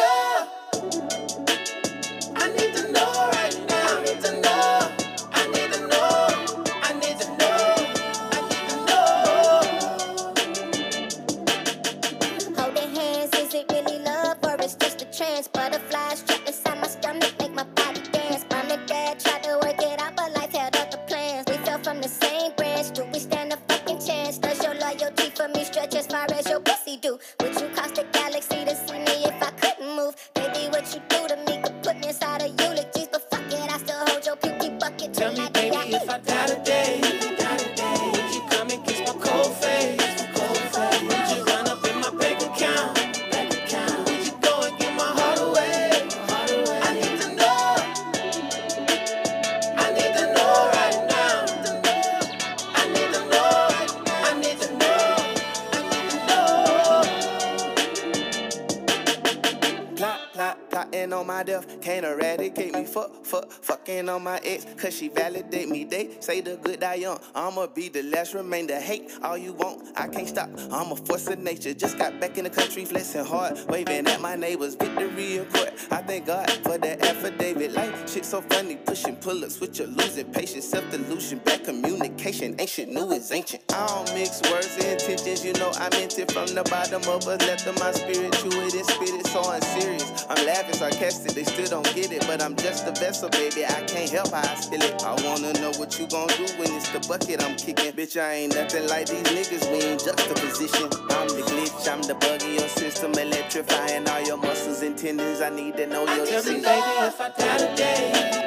Speaker 7: Me. Fuck,
Speaker 8: on my ex. Cause she validate me. They say the good die young. I'ma be the last remainder. Hate all you want. I can't stop. I'm a force of nature. Just got back in the country, flexing hard. Waving at my neighbors. Victory in court. I thank God for that affidavit. Like shit so funny. Pushing pull ups with your losing patience. Self delusion. Bad communication. Ancient, new is ancient. I don't mix words and intentions. You know I meant it from the bottom of a Left of my spirit. Chew it and spit it. So unserious. I'm laughing sarcastic. They still don't get it. But I'm just a vessel, baby. I can't help how I spill it. I wanna know what you gon' do when it's the bucket I'm kicking. Bitch, I ain't nothing like these niggas. We in juxtaposition. I'm the glitch. I'm the bug in your system. Electrifying all your muscles and tendons. I need to know your
Speaker 6: Tell me, baby, if I die today,